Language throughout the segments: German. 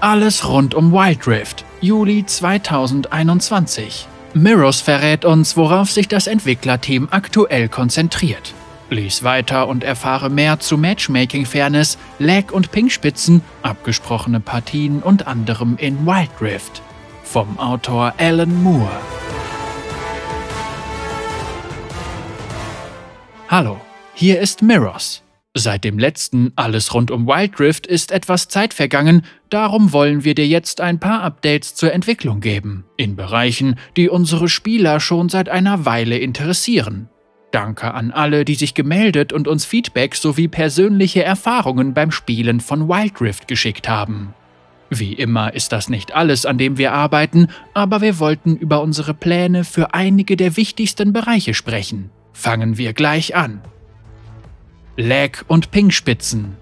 Alles rund um Wild Rift, Juli 2021. Mirrors verrät uns, worauf sich das Entwicklerteam aktuell konzentriert. Lies weiter und erfahre mehr zu Matchmaking-Fairness, Lag- und Pingspitzen, abgesprochene Partien und anderem in Wild Rift. Vom Autor Alan Moore. Hallo, hier ist Mirrors. Seit dem letzten Alles rund um Wild Rift ist etwas Zeit vergangen, darum wollen wir dir jetzt ein paar Updates zur Entwicklung geben, in Bereichen, die unsere Spieler schon seit einer Weile interessieren. Danke an alle, die sich gemeldet und uns Feedback sowie persönliche Erfahrungen beim Spielen von Wild Rift geschickt haben. Wie immer ist das nicht alles, an dem wir arbeiten, aber wir wollten über unsere Pläne für einige der wichtigsten Bereiche sprechen. Fangen wir gleich an. Lag- und Pingspitzen.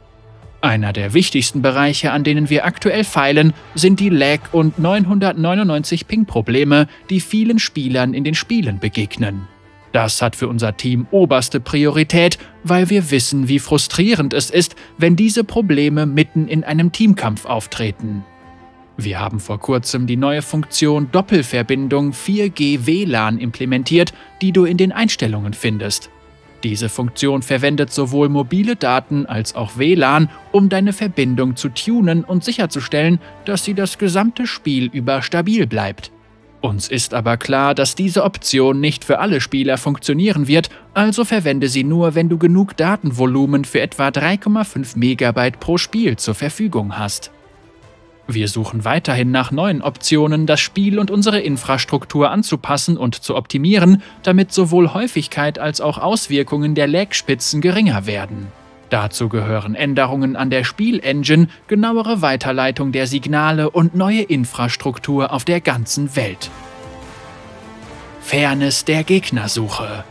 Einer der wichtigsten Bereiche, an denen wir aktuell feilen, sind die Lag- und 999 Ping-Probleme, die vielen Spielern in den Spielen begegnen. Das hat für unser Team oberste Priorität, weil wir wissen, wie frustrierend es ist, wenn diese Probleme mitten in einem Teamkampf auftreten. Wir haben vor kurzem die neue Funktion Doppelverbindung 4G WLAN implementiert, die du in den Einstellungen findest. Diese Funktion verwendet sowohl mobile Daten als auch WLAN, um deine Verbindung zu tunen und sicherzustellen, dass sie das gesamte Spiel über stabil bleibt. Uns ist aber klar, dass diese Option nicht für alle Spieler funktionieren wird, also verwende sie nur, wenn du genug Datenvolumen für etwa 3,5 Megabyte pro Spiel zur Verfügung hast. Wir suchen weiterhin nach neuen Optionen, das Spiel und unsere Infrastruktur anzupassen und zu optimieren, damit sowohl Häufigkeit als auch Auswirkungen der Lag-Spitzen geringer werden. Dazu gehören Änderungen an der Spielengine, genauere Weiterleitung der Signale und neue Infrastruktur auf der ganzen Welt. Fairness der Gegnersuche.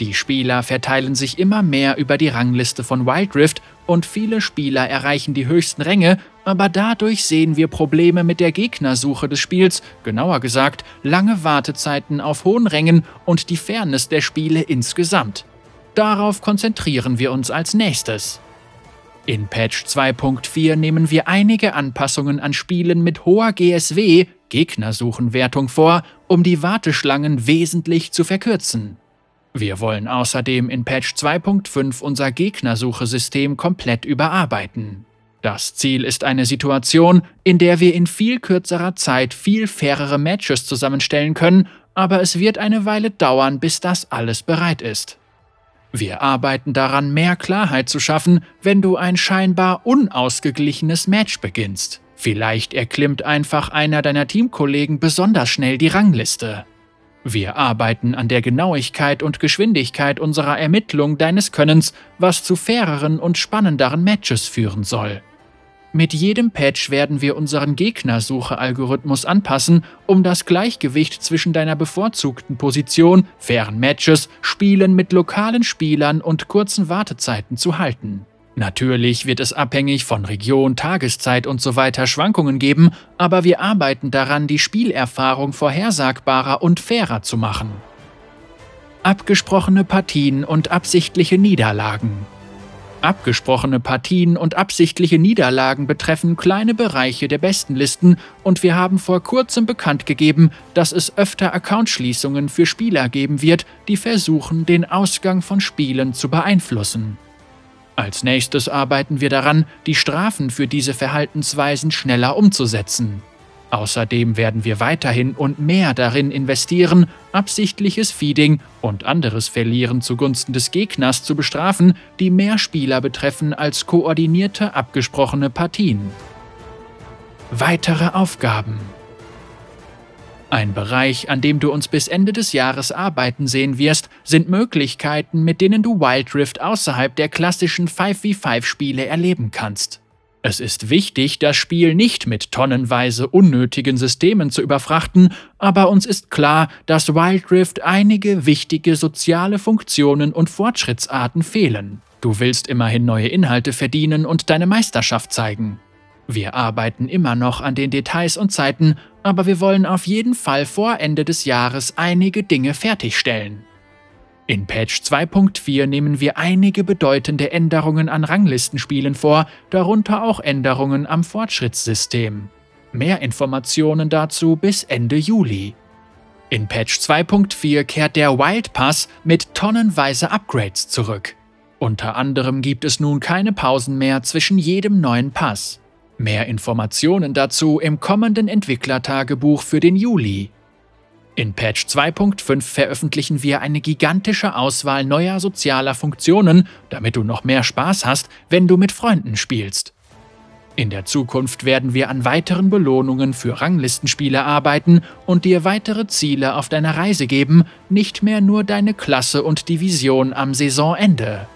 Die Spieler verteilen sich immer mehr über die Rangliste von Wild Rift und viele Spieler erreichen die höchsten Ränge, aber dadurch sehen wir Probleme mit der Gegnersuche des Spiels, genauer gesagt lange Wartezeiten auf hohen Rängen und die Fairness der Spiele insgesamt. Darauf konzentrieren wir uns als nächstes. In Patch 2.4 nehmen wir einige Anpassungen an Spielen mit hoher GSW, Gegnersuchenwertung vor, um die Warteschlangen wesentlich zu verkürzen. Wir wollen außerdem in Patch 2.5 unser Gegnersuchesystem komplett überarbeiten. Das Ziel ist eine Situation, in der wir in viel kürzerer Zeit viel fairere Matches zusammenstellen können, aber es wird eine Weile dauern, bis das alles bereit ist. Wir arbeiten daran, mehr Klarheit zu schaffen, wenn du ein scheinbar unausgeglichenes Match beginnst. Vielleicht erklimmt einfach einer deiner Teamkollegen besonders schnell die Rangliste. Wir arbeiten an der Genauigkeit und Geschwindigkeit unserer Ermittlung deines Könnens, was zu faireren und spannenderen Matches führen soll. Mit jedem Patch werden wir unseren Gegnersuche-Algorithmus anpassen, um das Gleichgewicht zwischen deiner bevorzugten Position, fairen Matches, Spielen mit lokalen Spielern und kurzen Wartezeiten zu halten. Natürlich wird es abhängig von Region, Tageszeit und so weiter Schwankungen geben, aber wir arbeiten daran, die Spielerfahrung vorhersagbarer und fairer zu machen. Abgesprochene Partien und absichtliche Niederlagen Abgesprochene Partien und absichtliche Niederlagen betreffen kleine Bereiche der Bestenlisten und wir haben vor kurzem bekannt gegeben, dass es öfter Accountschließungen für Spieler geben wird, die versuchen, den Ausgang von Spielen zu beeinflussen. Als nächstes arbeiten wir daran, die Strafen für diese Verhaltensweisen schneller umzusetzen. Außerdem werden wir weiterhin und mehr darin investieren, absichtliches Feeding und anderes Verlieren zugunsten des Gegners zu bestrafen, die mehr Spieler betreffen als koordinierte, abgesprochene Partien. Weitere Aufgaben ein Bereich, an dem du uns bis Ende des Jahres arbeiten sehen wirst, sind Möglichkeiten, mit denen du Wild Rift außerhalb der klassischen 5v5-Spiele erleben kannst. Es ist wichtig, das Spiel nicht mit tonnenweise unnötigen Systemen zu überfrachten, aber uns ist klar, dass Wild Rift einige wichtige soziale Funktionen und Fortschrittsarten fehlen. Du willst immerhin neue Inhalte verdienen und deine Meisterschaft zeigen. Wir arbeiten immer noch an den Details und Zeiten, aber wir wollen auf jeden Fall vor Ende des Jahres einige Dinge fertigstellen. In Patch 2.4 nehmen wir einige bedeutende Änderungen an Ranglistenspielen vor, darunter auch Änderungen am Fortschrittssystem. Mehr Informationen dazu bis Ende Juli. In Patch 2.4 kehrt der Wild Pass mit tonnenweise Upgrades zurück. Unter anderem gibt es nun keine Pausen mehr zwischen jedem neuen Pass. Mehr Informationen dazu im kommenden Entwicklertagebuch für den Juli. In Patch 2.5 veröffentlichen wir eine gigantische Auswahl neuer sozialer Funktionen, damit du noch mehr Spaß hast, wenn du mit Freunden spielst. In der Zukunft werden wir an weiteren Belohnungen für Ranglistenspiele arbeiten und dir weitere Ziele auf deiner Reise geben, nicht mehr nur deine Klasse und Division am Saisonende.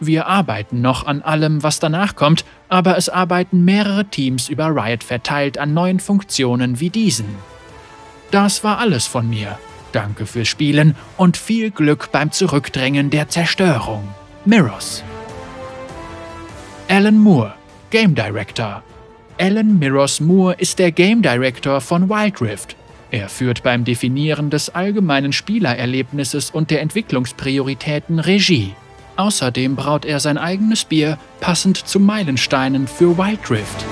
Wir arbeiten noch an allem, was danach kommt, aber es arbeiten mehrere Teams über Riot verteilt an neuen Funktionen wie diesen. Das war alles von mir. Danke fürs Spielen und viel Glück beim Zurückdrängen der Zerstörung. Mirrors. Alan Moore, Game Director. Alan Mirrors Moore ist der Game Director von Wild Rift. Er führt beim Definieren des allgemeinen Spielererlebnisses und der Entwicklungsprioritäten Regie. Außerdem braut er sein eigenes Bier, passend zu Meilensteinen für Wild Rift.